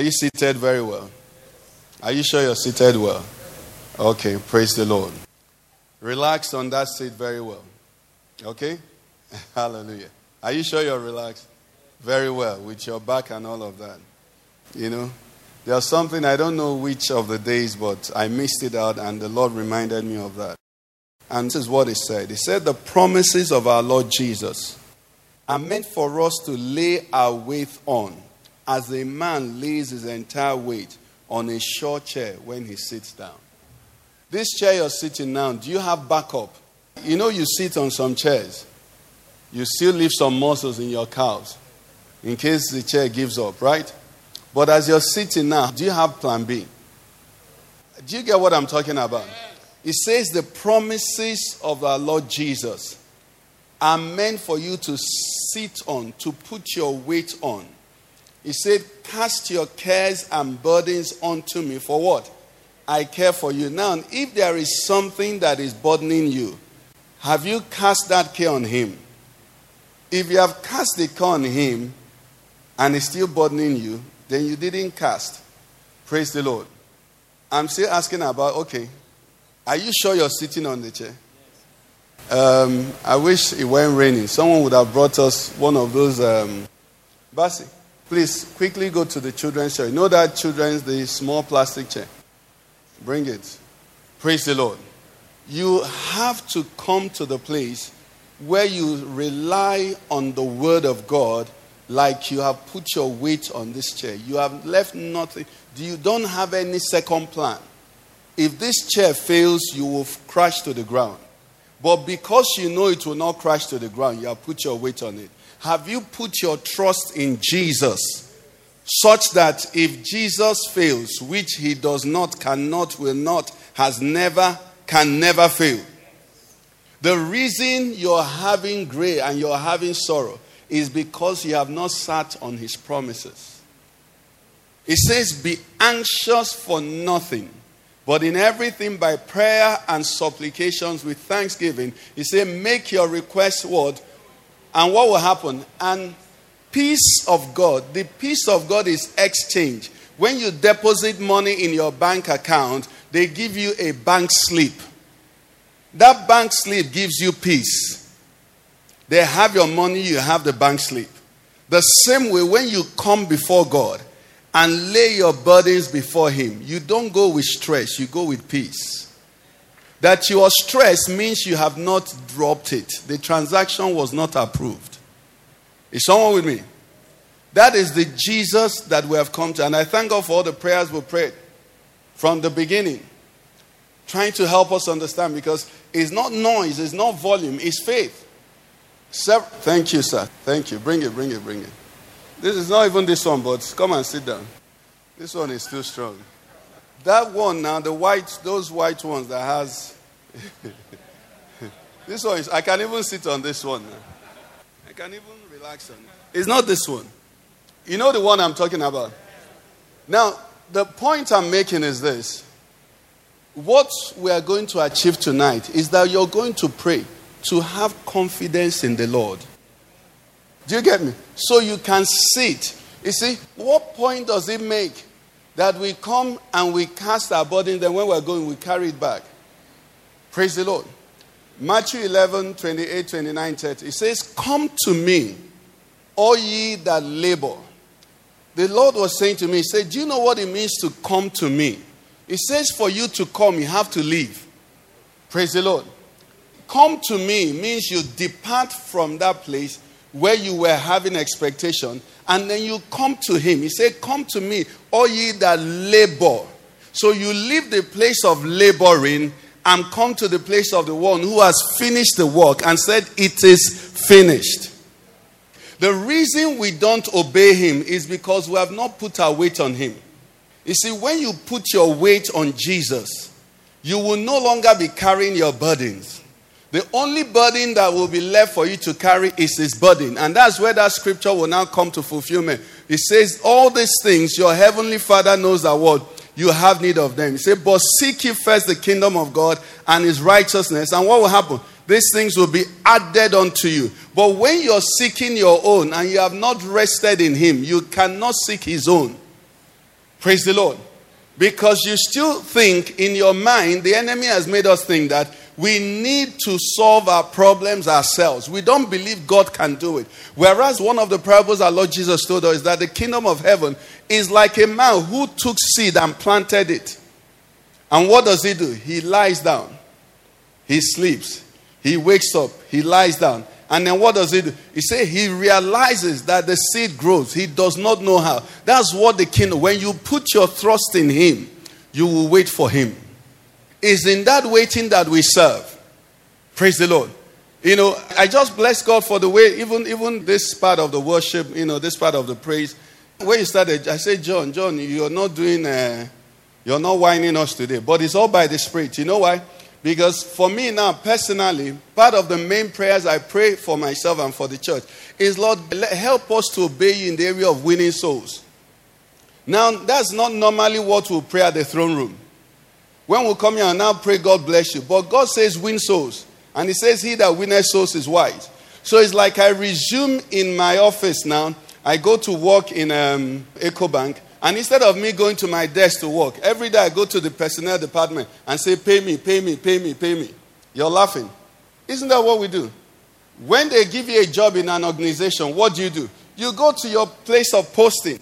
Are you seated very well? Are you sure you're seated well? Okay, praise the Lord. Relax on that seat very well. Okay? Hallelujah. Are you sure you're relaxed? Very well, with your back and all of that. You know, there's something, I don't know which of the days, but I missed it out, and the Lord reminded me of that. And this is what He said He said, The promises of our Lord Jesus are meant for us to lay our weight on as a man lays his entire weight on a short chair when he sits down. This chair you're sitting now, do you have backup? You know, you sit on some chairs, you still leave some muscles in your calves in case the chair gives up, right? But as you're sitting now, do you have plan B? Do you get what I'm talking about? It says the promises of our Lord Jesus are meant for you to sit on, to put your weight on. He said, Cast your cares and burdens onto me. For what? I care for you. Now, if there is something that is burdening you, have you cast that care on Him? If you have cast the care on Him and it's still burdening you, then you didn't cast. Praise the Lord. I'm still asking about, okay, are you sure you're sitting on the chair? Um, I wish it weren't raining. Someone would have brought us one of those. Um, Basi, please quickly go to the children's chair. You know that children's, the small plastic chair? Bring it. Praise the Lord. You have to come to the place where you rely on the Word of God like you have put your weight on this chair. You have left nothing. You don't have any second plan. If this chair fails, you will crash to the ground. But because you know it will not crash to the ground, you have put your weight on it. Have you put your trust in Jesus such that if Jesus fails, which he does not, cannot, will not, has never, can never fail? The reason you're having gray and you're having sorrow is because you have not sat on his promises. It says, Be anxious for nothing, but in everything by prayer and supplications with thanksgiving. He said, Make your request what? And what will happen? And peace of God. The peace of God is exchange. When you deposit money in your bank account, they give you a bank slip. That bank slip gives you peace. They have your money, you have the bank slip. The same way, when you come before God and lay your burdens before Him, you don't go with stress, you go with peace. That you are stressed means you have not dropped it. The transaction was not approved. Is someone with me? That is the Jesus that we have come to. And I thank God for all the prayers we prayed from the beginning, trying to help us understand because it's not noise, it's not volume, it's faith. Sev- Thank you, sir. Thank you. Bring it, bring it, bring it. This is not even this one, but come and sit down. This one is too strong. That one now, the white, those white ones that has. this one is, I can even sit on this one now. I can even relax on it. It's not this one. You know the one I'm talking about? Now, the point I'm making is this. What we are going to achieve tonight is that you're going to pray to have confidence in the Lord. Do you get me? So you can sit. You see, what point does it make that we come and we cast our burden, then when we're going, we carry it back? Praise the Lord. Matthew 11, 28, 29, 30. It says, Come to me, all ye that labor. The Lord was saying to me, He said, Do you know what it means to come to me? It says, For you to come, you have to leave. Praise the Lord. Come to me means you depart from that place where you were having expectation and then you come to him. He said, Come to me, all ye that labor. So you leave the place of laboring and come to the place of the one who has finished the work and said, It is finished. The reason we don't obey him is because we have not put our weight on him. You see, when you put your weight on Jesus, you will no longer be carrying your burdens. The only burden that will be left for you to carry is his burden. And that's where that scripture will now come to fulfillment. It says, All these things your heavenly Father knows that what you have need of them. He said, But seek ye first the kingdom of God and his righteousness. And what will happen? These things will be added unto you. But when you're seeking your own and you have not rested in him, you cannot seek his own. Praise the Lord. Because you still think in your mind, the enemy has made us think that we need to solve our problems ourselves. We don't believe God can do it. Whereas one of the parables our Lord Jesus told us is that the kingdom of heaven is like a man who took seed and planted it. And what does he do? He lies down, he sleeps, he wakes up, he lies down. And then what does he do? He say he realizes that the seed grows. He does not know how. That's what the kingdom. When you put your trust in him, you will wait for him. It's in that waiting that we serve. Praise the Lord. You know, I just bless God for the way, even even this part of the worship, you know, this part of the praise. When you started, I said, John, John, you're not doing, uh, you're not whining us today, but it's all by the Spirit. You know why? Because for me now, personally, part of the main prayers I pray for myself and for the church is, Lord, help us to obey you in the area of winning souls. Now, that's not normally what we pray at the throne room. When we come here and now pray, God bless you. But God says, win souls. And He says, He that winneth souls is wise. So it's like I resume in my office now. I go to work in um, EcoBank. And instead of me going to my desk to work, every day I go to the personnel department and say, pay me, pay me, pay me, pay me. You're laughing. Isn't that what we do? When they give you a job in an organization, what do you do? You go to your place of posting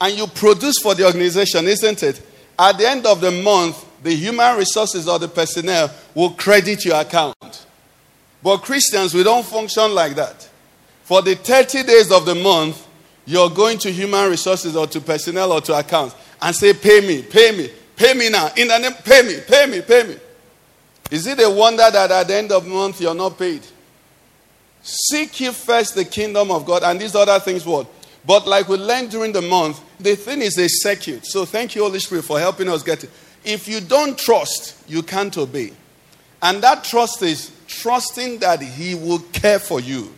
and you produce for the organization, isn't it? At the end of the month, the human resources or the personnel will credit your account. But Christians, we don't function like that. For the 30 days of the month, you're going to human resources or to personnel or to accounts and say, Pay me, pay me, pay me now. In the name, pay me, pay me, pay me. Is it a wonder that at the end of the month you're not paid? Seek ye first the kingdom of God and these other things what? But like we learned during the month, the thing is a circuit. So thank you, Holy Spirit, for helping us get it. If you don't trust, you can't obey. And that trust is trusting that He will care for you.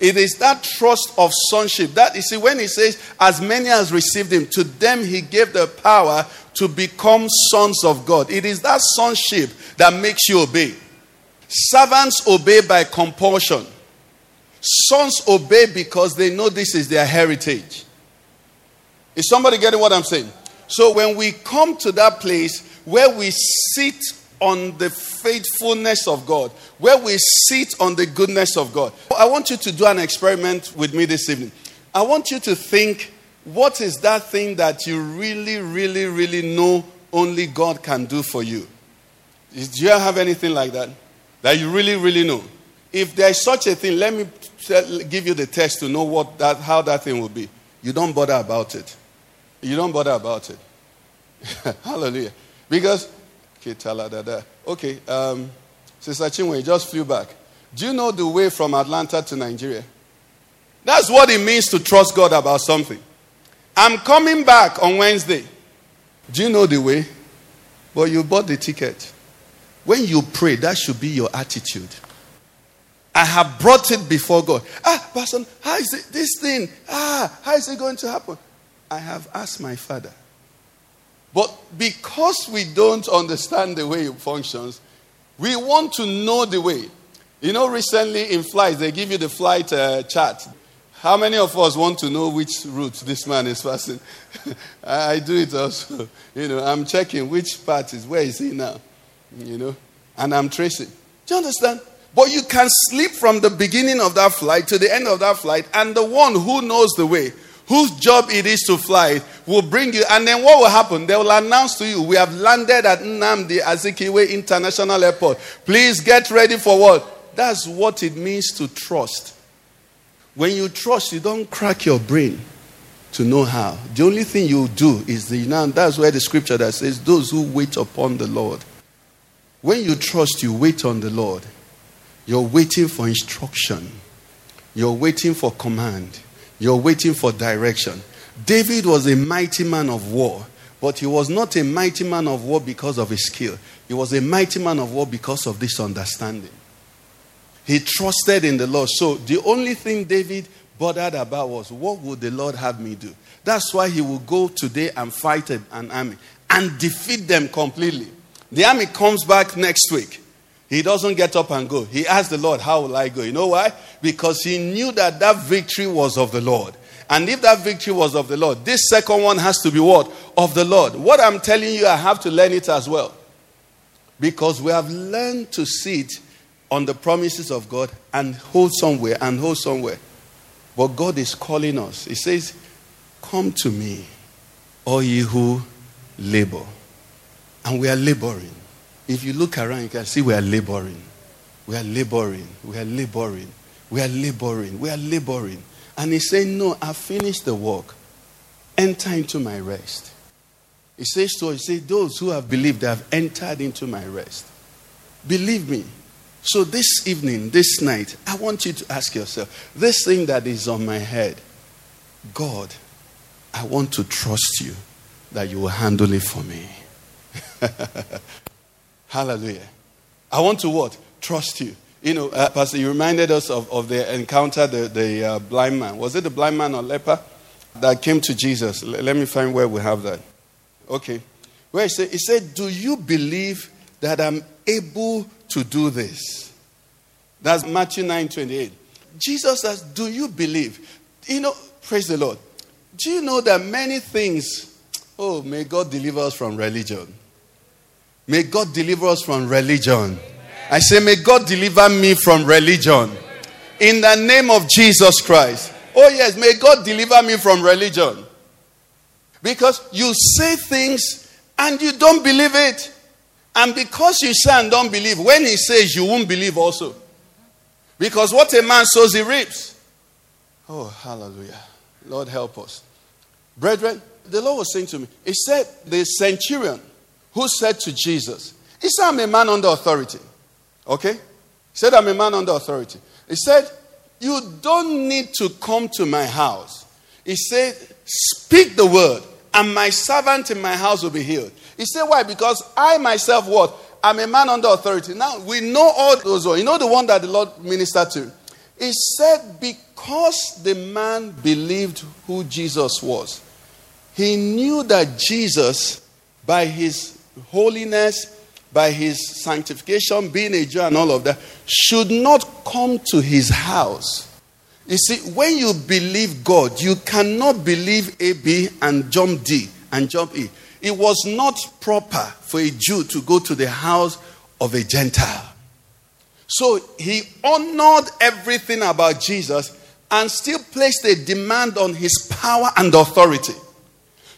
It is that trust of sonship. That you see, when he says, as many as received him, to them he gave the power to become sons of God. It is that sonship that makes you obey. Servants obey by compulsion. Sons obey because they know this is their heritage. Is somebody getting what I'm saying? So when we come to that place where we sit on the faithfulness of God, where we sit on the goodness of God, I want you to do an experiment with me this evening. I want you to think what is that thing that you really, really, really know only God can do for you? Do you have anything like that? That you really, really know? If there's such a thing, let me give you the test to know what that, how that thing will be. You don't bother about it. You don't bother about it. Hallelujah. Because, okay, um, Sister Chinwe just flew back. Do you know the way from Atlanta to Nigeria? That's what it means to trust God about something. I'm coming back on Wednesday. Do you know the way? Well, you bought the ticket. When you pray, that should be your attitude. I have brought it before God. Ah, Pastor, how is it this thing? Ah, how is it going to happen? I have asked my father. But because we don't understand the way it functions, we want to know the way. You know, recently in flights, they give you the flight uh, chart. How many of us want to know which route this man is passing? I, do it also. You know, I'm checking which part is where is he now. You know, and I'm tracing. Do you understand? But you can sleep from the beginning of that flight to the end of that flight, and the one who knows the way, whose job it is to fly, will bring you. And then what will happen? They will announce to you, we have landed at Nnamdi Azikiwe International Airport. Please get ready for what? That's what it means to trust. When you trust, you don't crack your brain to know how. The only thing you do is the now that's where the scripture that says, Those who wait upon the Lord. When you trust, you wait on the Lord. You're waiting for instruction. You're waiting for command. You're waiting for direction. David was a mighty man of war, But he was not a mighty man of war because of his skill. He was a mighty man of war because of this understanding. He trusted in the Lord. So the only thing David bothered about was what would the Lord have me do? That's why he will go today and fight an army and defeat them completely. The army comes back next week. He doesn't get up and go. He asked the Lord, How will I go? You know why? Because he knew that that victory was of the Lord. And if that victory was of the Lord, this second one has to be what? Of the Lord. What I'm telling you, I have to learn it as well. Because we have learned to sit on the promises of God and hold somewhere and hold somewhere. But God is calling us. He says, Come to me, all ye who labor. And we are laboring. If you look around, you can see we are laboring. We are laboring. We are laboring. We are laboring. We are laboring. And he said, No, I've finished the work. Enter into my rest. He says to us, he says, Those who have believed have entered into my rest. Believe me. So this evening, this night, I want you to ask yourself this thing that is on my head, God, I want to trust you that you will handle it for me. Hallelujah. I want to what? Trust you. You know, uh, Pastor, you reminded us of, of the encounter, the, the uh, blind man. Was it the blind man or leper that came to Jesus? L- let me find where we have that. Okay. Where he said, he said, Do you believe that I'm able to do this? That's Matthew 9 28. Jesus says, Do you believe? You know, praise the Lord. Do you know that many things, oh, may God deliver us from religion. May God deliver us from religion. I say, may God deliver me from religion. In the name of Jesus Christ. Oh, yes, may God deliver me from religion. Because you say things and you don't believe it. And because you say and don't believe, when he says, you won't believe also. Because what a man sows, he reaps. Oh, hallelujah. Lord, help us. Brethren, the Lord was saying to me, He said, the centurion who said to Jesus, He said, I'm a man under authority. Okay? He said, I'm a man under authority. He said, You don't need to come to my house. He said, Speak the word, and my servant in my house will be healed. He said, Why? Because I myself, what? I'm a man under authority. Now, we know all those. You know the one that the Lord ministered to? He said, Because the man believed who Jesus was, he knew that Jesus, by his holiness, by his sanctification, being a Jew and all of that, should not come to his house. You see, when you believe God, you cannot believe A, B, and jump D and jump E. It was not proper for a Jew to go to the house of a Gentile. So he honored everything about Jesus and still placed a demand on his power and authority.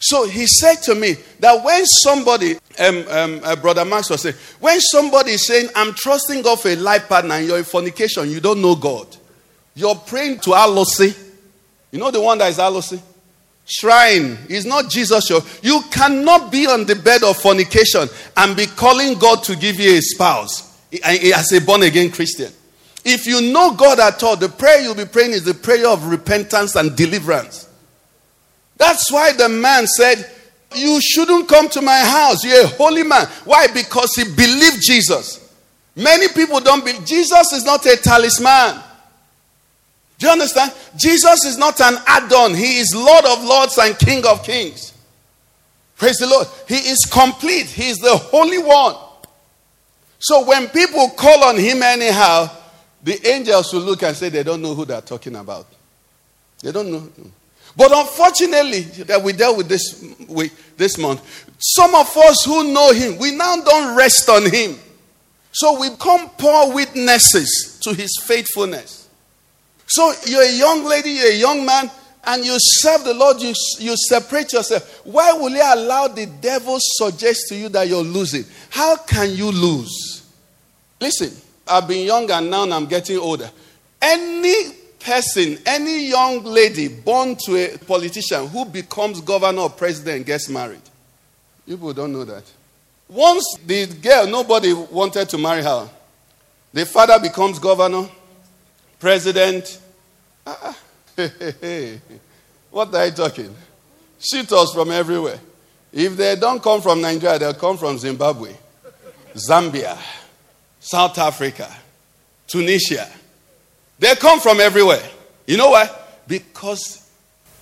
So he said to me that when somebody, um, um, uh, Brother Max was saying, when somebody is saying, I'm trusting God for a life partner and you're in fornication, you don't know God. You're praying to Alosi. You know the one that is Alosi? Shrine. Is not Jesus. Your, you cannot be on the bed of fornication and be calling God to give you a spouse as a born again Christian. If you know God at all, the prayer you'll be praying is the prayer of repentance and deliverance. That's why the man said, You shouldn't come to my house. You're a holy man. Why? Because he believed Jesus. Many people don't believe. Jesus is not a talisman. Do you understand? Jesus is not an add on, He is Lord of Lords and King of Kings. Praise the Lord. He is complete, He is the Holy One. So when people call on Him anyhow, the angels will look and say they don't know who they're talking about. They don't know. But unfortunately, that we dealt with this this month, some of us who know Him, we now don't rest on Him. So we become poor witnesses to His faithfulness. So you're a young lady, you're a young man, and you serve the Lord, you, you separate yourself. Why will you allow the devil suggest to you that you're losing? How can you lose? Listen, I've been young and now I'm getting older. Any person, any young lady born to a politician who becomes governor or president gets married. People don't know that. Once the girl, nobody wanted to marry her. The father becomes governor, president. Ah, what are you talking? Shooters from everywhere. If they don't come from Nigeria, they'll come from Zimbabwe, Zambia, South Africa, Tunisia. They come from everywhere. You know why? Because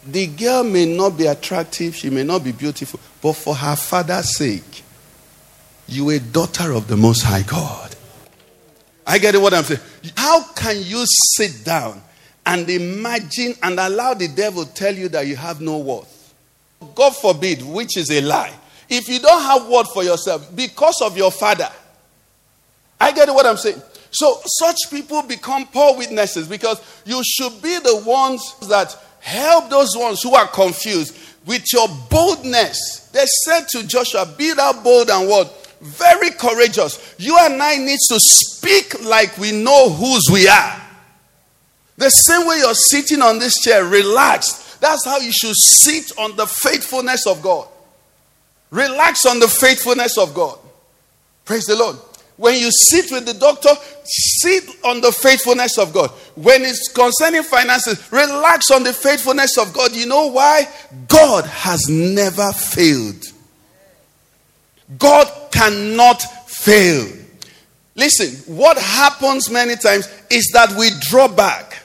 the girl may not be attractive, she may not be beautiful, but for her father's sake, you a daughter of the Most High God. I get it what I'm saying. How can you sit down and imagine and allow the devil tell you that you have no worth? God forbid, which is a lie. If you don't have word for yourself because of your father, I get what I'm saying. So such people become poor witnesses because you should be the ones that help those ones who are confused with your boldness. They said to Joshua, Be thou bold and what? Very courageous. You and I need to speak like we know whose we are. The same way you're sitting on this chair, relaxed. That's how you should sit on the faithfulness of God. Relax on the faithfulness of God. Praise the Lord. When you sit with the doctor, sit on the faithfulness of God. When it's concerning finances, relax on the faithfulness of God. You know why? God has never failed. God cannot fail. Listen, what happens many times is that we draw back.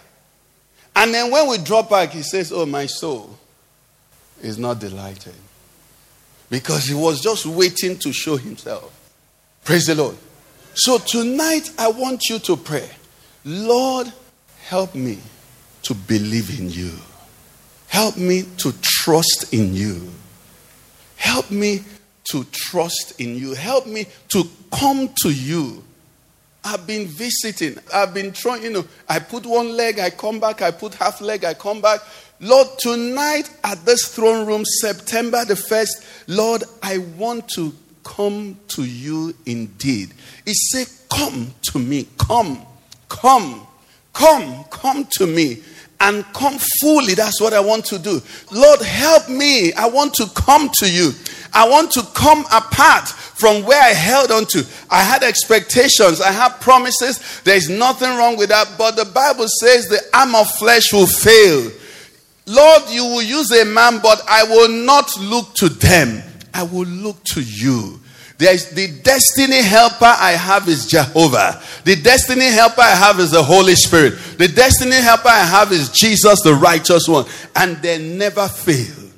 And then when we draw back, he says, Oh, my soul is not delighted. Because he was just waiting to show himself. Praise the Lord. So tonight, I want you to pray Lord, help me to believe in you. Help me to trust in you. Help me to trust in you. Help me to come to you. I've been visiting. I've been trying, you know, I put one leg, I come back. I put half leg, I come back. Lord, tonight at this throne room, September the 1st, Lord, I want to come to you indeed. He said, Come to me, come, come, come, come to me and come fully. That's what I want to do. Lord, help me. I want to come to you. I want to come apart from where I held on to. I had expectations, I had promises. There's nothing wrong with that. But the Bible says the arm of flesh will fail. Lord, you will use a man, but I will not look to them. I will look to you. There's the destiny helper I have is Jehovah. The destiny helper I have is the Holy Spirit. The destiny helper I have is Jesus, the righteous one. And they never fail.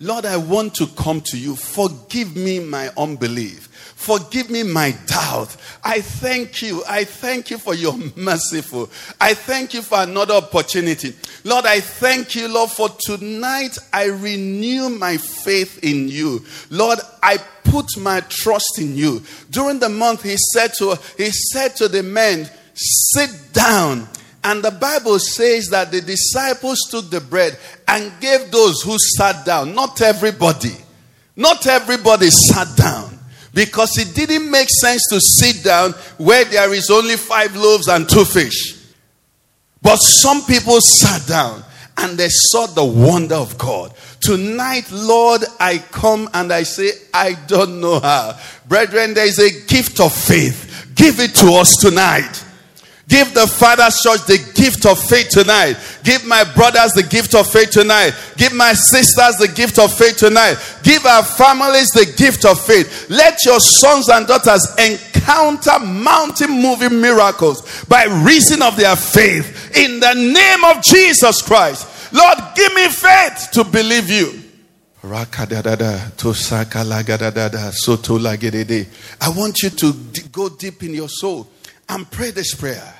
Lord, I want to come to you. Forgive me my unbelief. Forgive me my doubt. I thank you. I thank you for your merciful. I thank you for another opportunity. Lord, I thank you, Lord, for tonight I renew my faith in you. Lord, I put my trust in you. During the month, he said to he said to the men, sit down. And the Bible says that the disciples took the bread and gave those who sat down. Not everybody. Not everybody sat down. Because it didn't make sense to sit down where there is only five loaves and two fish. But some people sat down and they saw the wonder of God. Tonight, Lord, I come and I say, I don't know how. Brethren, there is a gift of faith. Give it to us tonight. Give the Father's church the gift of faith tonight. Give my brothers the gift of faith tonight. Give my sisters the gift of faith tonight. Give our families the gift of faith. Let your sons and daughters encounter mountain moving miracles by reason of their faith in the name of Jesus Christ. Lord, give me faith to believe you. I want you to go deep in your soul and pray this prayer.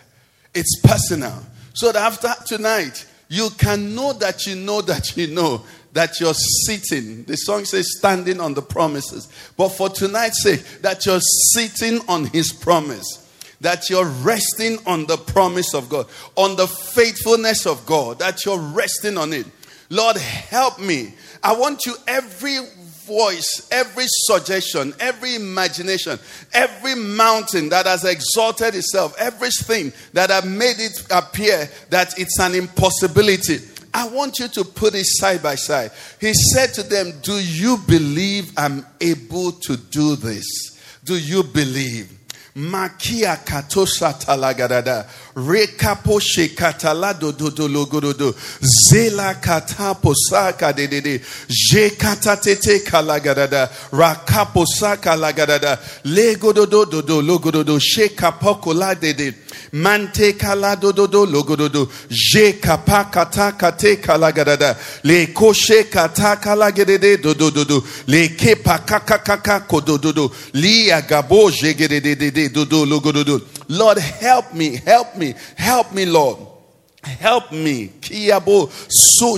It's personal. So that after tonight, you can know that you know that you know that you're sitting. The song says standing on the promises. But for tonight's sake, that you're sitting on his promise. That you're resting on the promise of God, on the faithfulness of God, that you're resting on it. Lord, help me. I want you every voice, every suggestion, every imagination, every mountain that has exalted itself, everything that have made it appear that it's an impossibility. I want you to put it side by side. He said to them, Do you believe I'm able to do this? Do you believe? Makia katosha talagadada. Rekapo shekatala do do do logododo. Zela katapo saka de de de. Je katatete kalagadada. Rakapo saka lagadada. Do do logododo. Shekapoko la de. Mante kala do do do logododo. Je kapa kata kate kalagadada. Le koshe kata kalagedede do do do do. Le kepa kaka kaka kodododo. Li agabo jegedede do do logododo. Lord, help me, help me, help me, Lord. Help me. Kiyabo so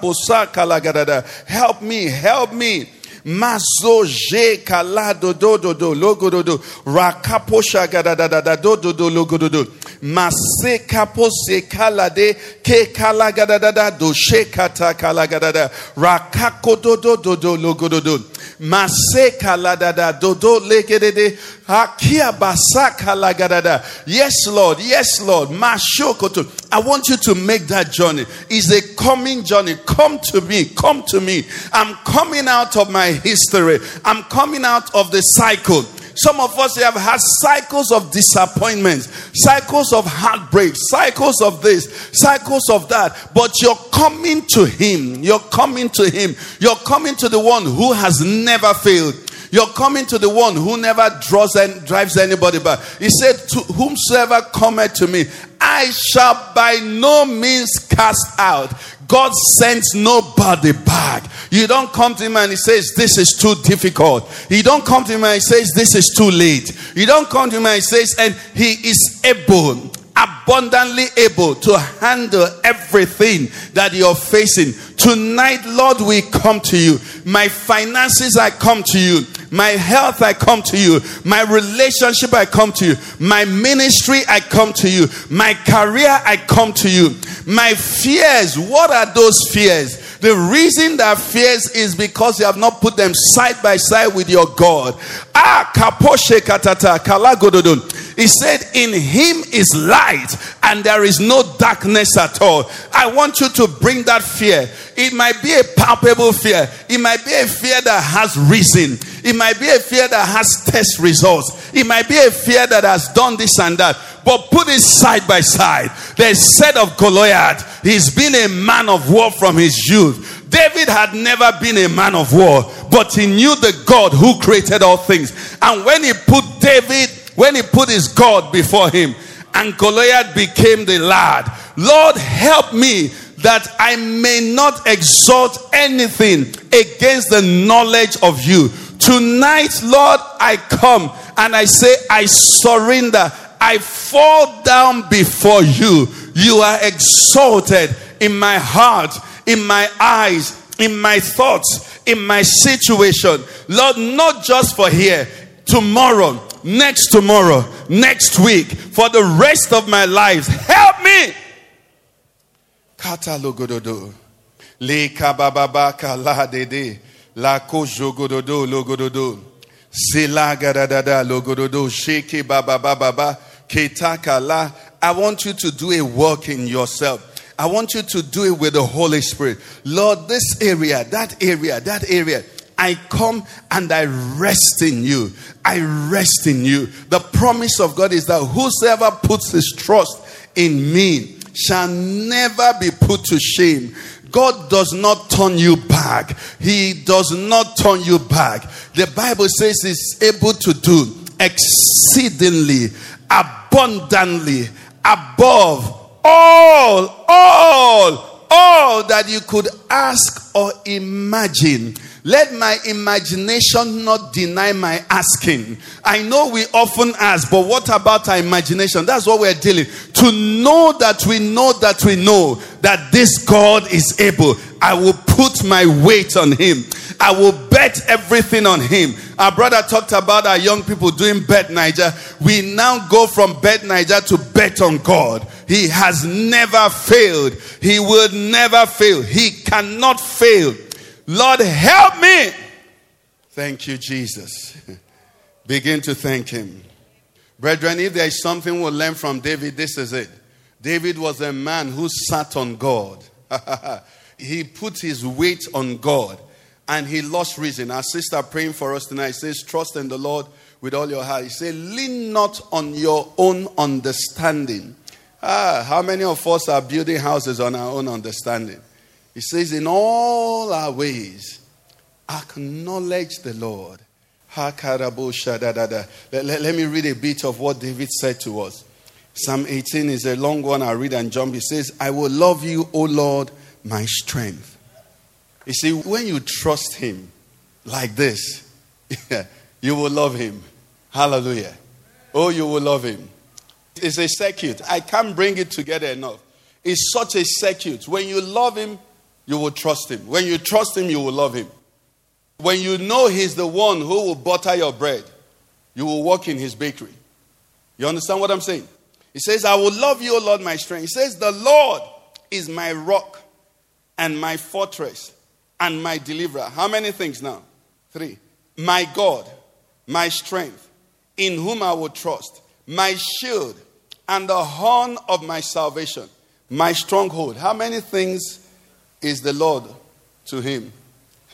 bosa kalagadada. Help me, help me. Mazo je kala do do logo do do. Rakapo shagada da da da do do do logo do do. Mase kapo se kala de ke kala gada da da do she kata kala gada da rakako do do do do logo do do. Mase kala da da do do leke de de. Hakia basa kala gada da. Yes lord yes lord. Mashokoto. I want you to make that journey. It's a coming journey. Come to me come to me. I'm coming out of my history i'm coming out of the cycle some of us have had cycles of disappointments, cycles of heartbreak, cycles of this, cycles of that. But you're coming to Him. You're coming to Him. You're coming to the one who has never failed. You're coming to the one who never draws and drives anybody back. He said, To whomsoever cometh to me, I shall by no means cast out. God sends nobody back. You don't come to him and he says, This is too difficult. You don't come to him and he says, This is too late. You don't come to him and he says, And he is able, abundantly able to handle everything that you're facing. Tonight, Lord, we come to you. My finances, I come to you. My health, I come to you. My relationship, I come to you. My ministry, I come to you. My career, I come to you. My fears, what are those fears? The reason that fears is because you have not put them side by side with your God. Ah, kaposhe katata kalagododon. He said, In him is light, and there is no darkness at all. I want you to bring that fear. It might be a palpable fear, it might be a fear that has reason, it might be a fear that has test results, it might be a fear that has done this and that. But put it side by side. There's said of Goliath, he's been a man of war from his youth. David had never been a man of war, but he knew the God who created all things. And when he put David, when he put his God before him, and Goliath became the lad, Lord, help me that I may not exalt anything against the knowledge of you. Tonight, Lord, I come and I say, I surrender. I fall down before you. You are exalted in my heart, in my eyes, in my thoughts, in my situation. Lord, not just for here, tomorrow, next tomorrow, next week, for the rest of my life. Help me. Kata logododo. Le kabababaka la dede. La kojogododo logododo. Sela gadadada logododo. Sheke bababababa. Ketaka la. I want you to do a work in yourself. I want you to do it with the Holy Spirit. Lord, this area, that area, that area. I come and I rest in you. I rest in you. The promise of God is that whosoever puts his trust in me shall never be put to shame. God does not turn you back. He does not turn you back. The Bible says he's able to do exceedingly, abundantly, above all, all, all that you could ask or imagine. Let my imagination not deny my asking. I know we often ask, but what about our imagination? That's what we're dealing. To know that we know that we know that this God is able. I will put my weight on him. I will bet everything on him. Our brother talked about our young people doing Bet9ja. We now go from Bet9ja to bet on God. He has never failed. He will never fail. He cannot fail. Lord, help me. Thank you, Jesus. Begin to thank Him. Brethren, if there is something we'll learn from David, this is it. David was a man who sat on God. he put his weight on God and he lost reason. Our sister praying for us tonight says, Trust in the Lord with all your heart. He said, Lean not on your own understanding. Ah, how many of us are building houses on our own understanding? He says, In all our ways, acknowledge the Lord. Let, let, let me read a bit of what David said to us. Psalm 18 is a long one. I read and jump. He says, I will love you, O Lord, my strength. You see, when you trust Him like this, you will love Him. Hallelujah. Oh, you will love Him. It's a circuit. I can't bring it together enough. It's such a circuit. When you love Him, you will trust Him. When you trust Him, you will love Him. When you know He's the one who will butter your bread, you will walk in His bakery. You understand what I'm saying? He says, I will love you, O Lord, my strength. He says, The Lord is my rock and my fortress and my deliverer. How many things now? Three. My God, my strength, in whom I will trust, my shield and the horn of my salvation, my stronghold. How many things is the Lord to him?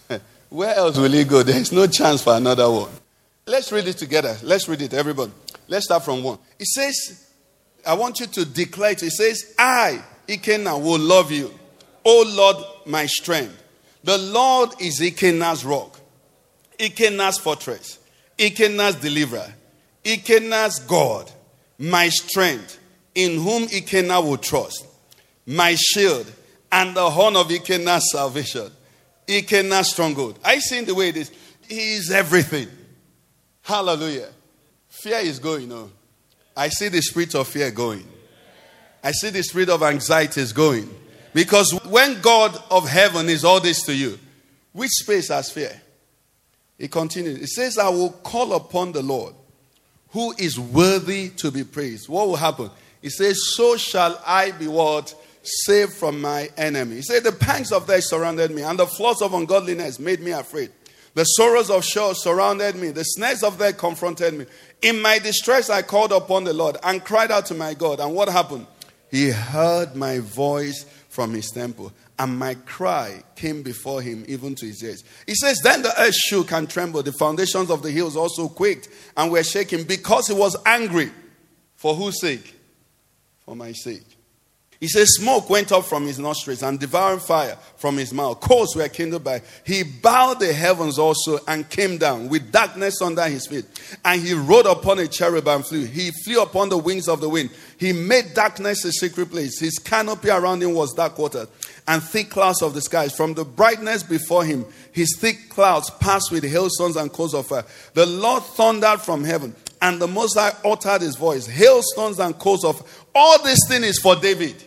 Where else will he go? There is no chance for another one. Let's read it together. Let's read it, everybody. Let's start from one. It says, I want you to declare it. It says, I, Ikenna, will love you. O Lord, my strength. The Lord is Ikenna's rock, Ikenna's fortress, Ikenna's deliverer, Ikenna's God, my strength, in whom Ikenna will trust, my shield, and the horn of Ikenna's salvation, Ikenna's stronghold. I see the way it is. He is everything. Hallelujah. Fear is going on. I see the spirit of fear going. I see the spirit of anxiety is going. Because when God of heaven is all this to you, which space has fear? He continues. It says, I will call upon the Lord who is worthy to be praised. What will happen? He says, So shall I be what? Saved from my enemy. He said, The pangs of death surrounded me, and the floods of ungodliness made me afraid. The sorrows of Sheol surrounded me. The snares of death confronted me. In my distress, I called upon the Lord and cried out to my God. And what happened? He heard my voice from his temple, and my cry came before him, even to his ears. He says, Then the earth shook and trembled. The foundations of the hills also quaked and were shaken because he was angry. For whose sake? For my sake. He says, Smoke went up from his nostrils and devouring fire from his mouth. Coals were kindled by. He bowed the heavens also and came down with darkness under his feet. And he rode upon a cherub and flew. He flew upon the wings of the wind. He made darkness a secret place. His canopy around him was dark water and thick clouds of the skies. From the brightness before him, his thick clouds passed with hailstones and coals of fire. The Lord thundered from heaven. And the Most High uttered his voice, hailstones and coals of all this thing is for David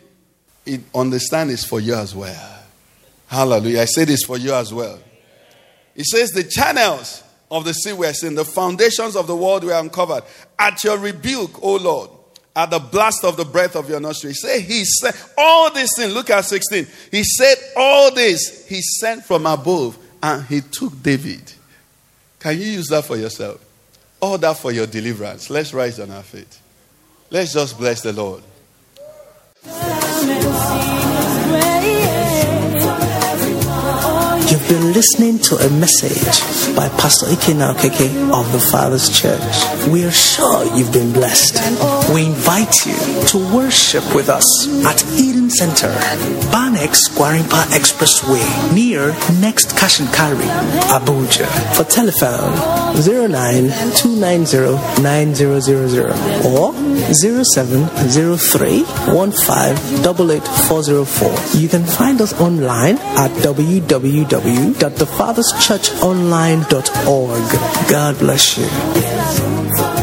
it, understand it's for you as well. Hallelujah. I say this for you as well. It says, The channels of the sea were seen, the foundations of the world were uncovered. At your rebuke, O Lord, at the blast of the breath of your nostril. He said, He said, All this thing, look at 16. He said, All this He sent from above, and He took David. Can you use that for yourself? All that for your deliverance. Let's rise on our feet. Let's just bless the Lord. You've been listening to a message by Pastor Ikenna Okeke of the Father's Church. We are sure you've been blessed. We invite you to worship with us at Eden Center, Banex Gwarimpa Expressway, near Next and Abuja. For telephone 09290900 or 0703158804. You can find us online at www.thefatherschurchonline.org. God bless you.